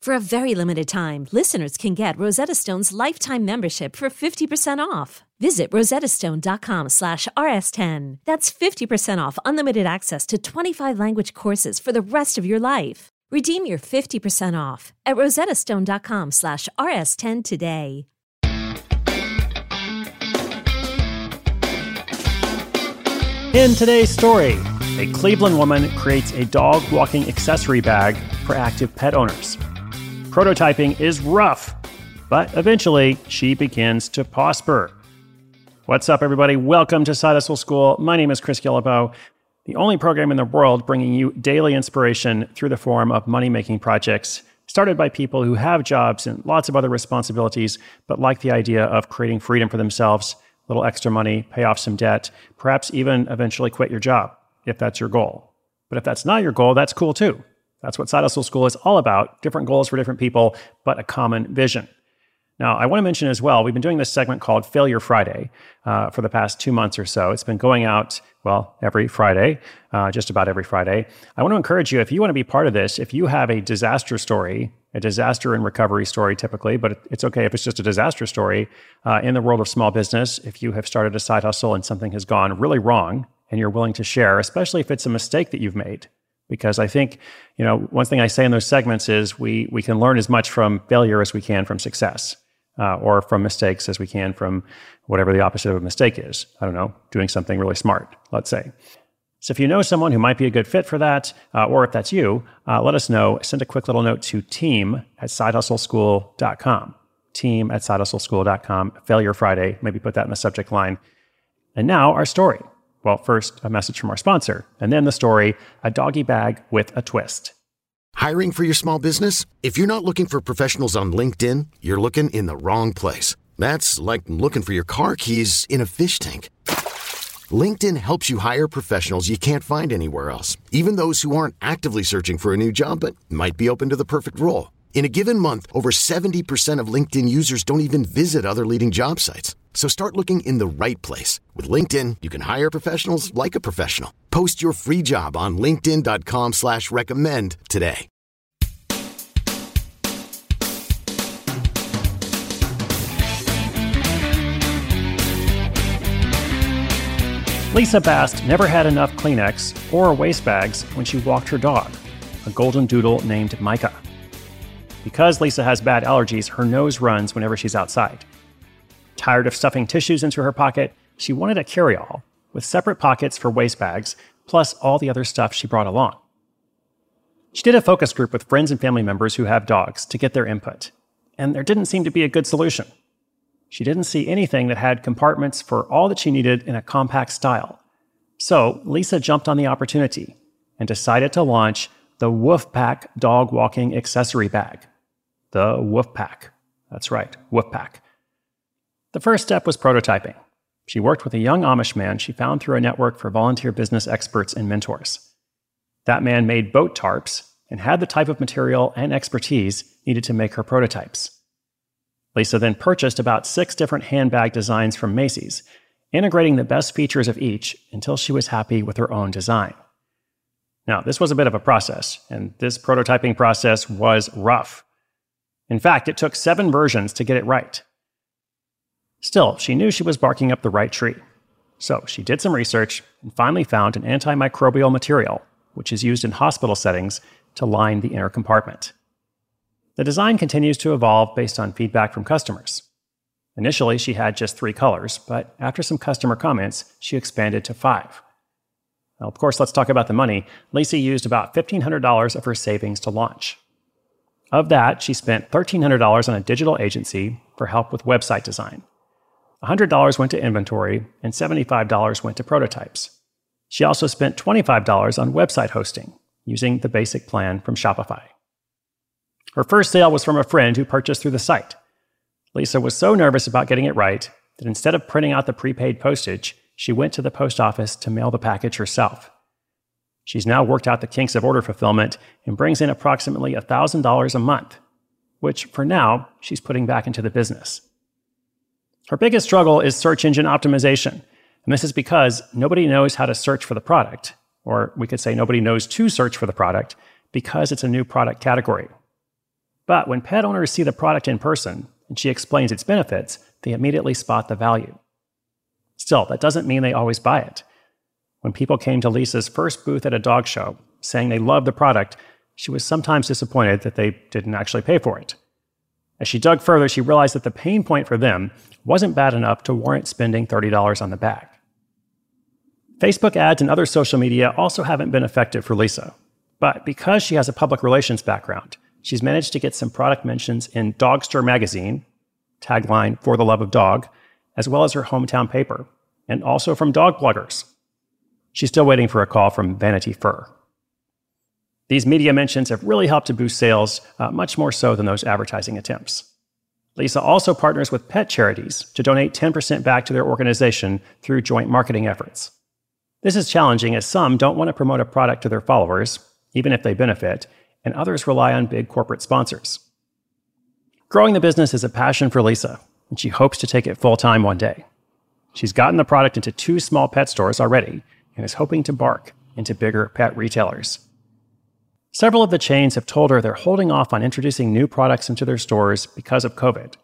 For a very limited time, listeners can get Rosetta Stone's lifetime membership for 50% off. Visit rosettastone.com slash rs10. That's 50% off unlimited access to 25 language courses for the rest of your life. Redeem your 50% off at rosettastone.com slash rs10 today. In today's story, a Cleveland woman creates a dog walking accessory bag for active pet owners. Prototyping is rough, but eventually she begins to prosper. What's up, everybody? Welcome to Side Hustle School. My name is Chris Guillebeau, the only program in the world bringing you daily inspiration through the form of money making projects started by people who have jobs and lots of other responsibilities, but like the idea of creating freedom for themselves, a little extra money, pay off some debt, perhaps even eventually quit your job if that's your goal. But if that's not your goal, that's cool too. That's what Side Hustle School is all about different goals for different people, but a common vision. Now, I want to mention as well, we've been doing this segment called Failure Friday uh, for the past two months or so. It's been going out, well, every Friday, uh, just about every Friday. I want to encourage you, if you want to be part of this, if you have a disaster story, a disaster and recovery story typically, but it's okay if it's just a disaster story uh, in the world of small business, if you have started a side hustle and something has gone really wrong and you're willing to share, especially if it's a mistake that you've made. Because I think, you know, one thing I say in those segments is we, we can learn as much from failure as we can from success, uh, or from mistakes as we can from whatever the opposite of a mistake is. I don't know, doing something really smart, let's say. So if you know someone who might be a good fit for that, uh, or if that's you, uh, let us know. Send a quick little note to team at sidehustleschool.com. Team at sidehustleschool.com. Failure Friday. Maybe put that in the subject line. And now our story. Well, first, a message from our sponsor, and then the story A Doggy Bag with a Twist. Hiring for your small business? If you're not looking for professionals on LinkedIn, you're looking in the wrong place. That's like looking for your car keys in a fish tank. LinkedIn helps you hire professionals you can't find anywhere else, even those who aren't actively searching for a new job but might be open to the perfect role. In a given month, over 70% of LinkedIn users don't even visit other leading job sites. So start looking in the right place. With LinkedIn, you can hire professionals like a professional. Post your free job on linkedin.com slash recommend today. Lisa Bast never had enough Kleenex or waste bags when she walked her dog, a golden doodle named Micah. Because Lisa has bad allergies, her nose runs whenever she's outside. Tired of stuffing tissues into her pocket, she wanted a carryall with separate pockets for waste bags, plus all the other stuff she brought along. She did a focus group with friends and family members who have dogs to get their input, and there didn't seem to be a good solution. She didn't see anything that had compartments for all that she needed in a compact style. So Lisa jumped on the opportunity and decided to launch the Woofpack dog walking accessory bag. The Woofpack. That's right, Woofpack. The first step was prototyping. She worked with a young Amish man she found through a network for volunteer business experts and mentors. That man made boat tarps and had the type of material and expertise needed to make her prototypes. Lisa then purchased about six different handbag designs from Macy's integrating the best features of each until she was happy with her own design. Now, this was a bit of a process, and this prototyping process was rough. In fact, it took seven versions to get it right. Still, she knew she was barking up the right tree. So she did some research and finally found an antimicrobial material, which is used in hospital settings to line the inner compartment. The design continues to evolve based on feedback from customers. Initially, she had just three colors, but after some customer comments, she expanded to five. Now, of course, let's talk about the money. Lisa used about $1,500 of her savings to launch. Of that, she spent $1,300 on a digital agency for help with website design. $100 went to inventory, and $75 went to prototypes. She also spent $25 on website hosting, using the basic plan from Shopify. Her first sale was from a friend who purchased through the site. Lisa was so nervous about getting it right that instead of printing out the prepaid postage, she went to the post office to mail the package herself. She's now worked out the kinks of order fulfillment and brings in approximately $1,000 a month, which for now she's putting back into the business. Her biggest struggle is search engine optimization, and this is because nobody knows how to search for the product, or we could say nobody knows to search for the product because it's a new product category. But when pet owners see the product in person and she explains its benefits, they immediately spot the value. Still, that doesn't mean they always buy it. When people came to Lisa's first booth at a dog show saying they loved the product, she was sometimes disappointed that they didn't actually pay for it. As she dug further, she realized that the pain point for them wasn't bad enough to warrant spending $30 on the bag. Facebook ads and other social media also haven't been effective for Lisa. But because she has a public relations background, she's managed to get some product mentions in Dogster magazine, tagline for the love of dog, as well as her hometown paper, and also from dog bloggers. She's still waiting for a call from Vanity Fur. These media mentions have really helped to boost sales, uh, much more so than those advertising attempts. Lisa also partners with pet charities to donate 10% back to their organization through joint marketing efforts. This is challenging as some don't want to promote a product to their followers, even if they benefit, and others rely on big corporate sponsors. Growing the business is a passion for Lisa, and she hopes to take it full time one day. She's gotten the product into two small pet stores already and is hoping to bark into bigger pet retailers. Several of the chains have told her they're holding off on introducing new products into their stores because of COVID.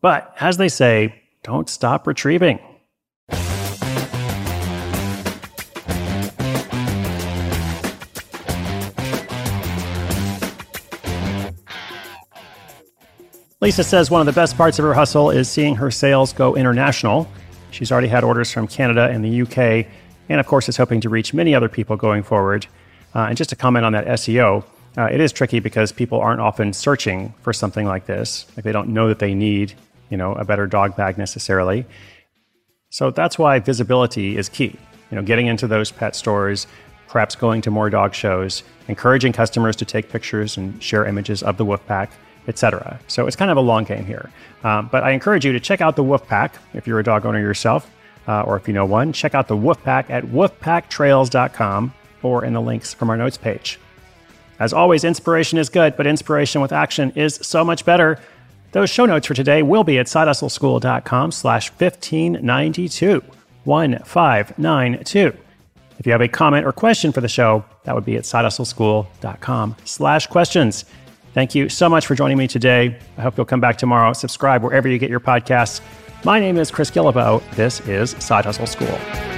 But as they say, don't stop retrieving. Lisa says one of the best parts of her hustle is seeing her sales go international. She's already had orders from Canada and the UK, and of course is hoping to reach many other people going forward. Uh, and just to comment on that SEO, uh, it is tricky because people aren't often searching for something like this. Like they don't know that they need, you know, a better dog bag necessarily. So that's why visibility is key. You know, getting into those pet stores, perhaps going to more dog shows, encouraging customers to take pictures and share images of the Woofpack, etc. So it's kind of a long game here. Um, but I encourage you to check out the Woofpack if you're a dog owner yourself, uh, or if you know one. Check out the Woofpack at woofpacktrails.com or in the links from our notes page. As always, inspiration is good, but inspiration with action is so much better. Those show notes for today will be at sidehustleschool.com slash 1592, 1592. If you have a comment or question for the show, that would be at sidehustleschool.com slash questions. Thank you so much for joining me today. I hope you'll come back tomorrow. Subscribe wherever you get your podcasts. My name is Chris Guillebeau. This is Side Hustle School.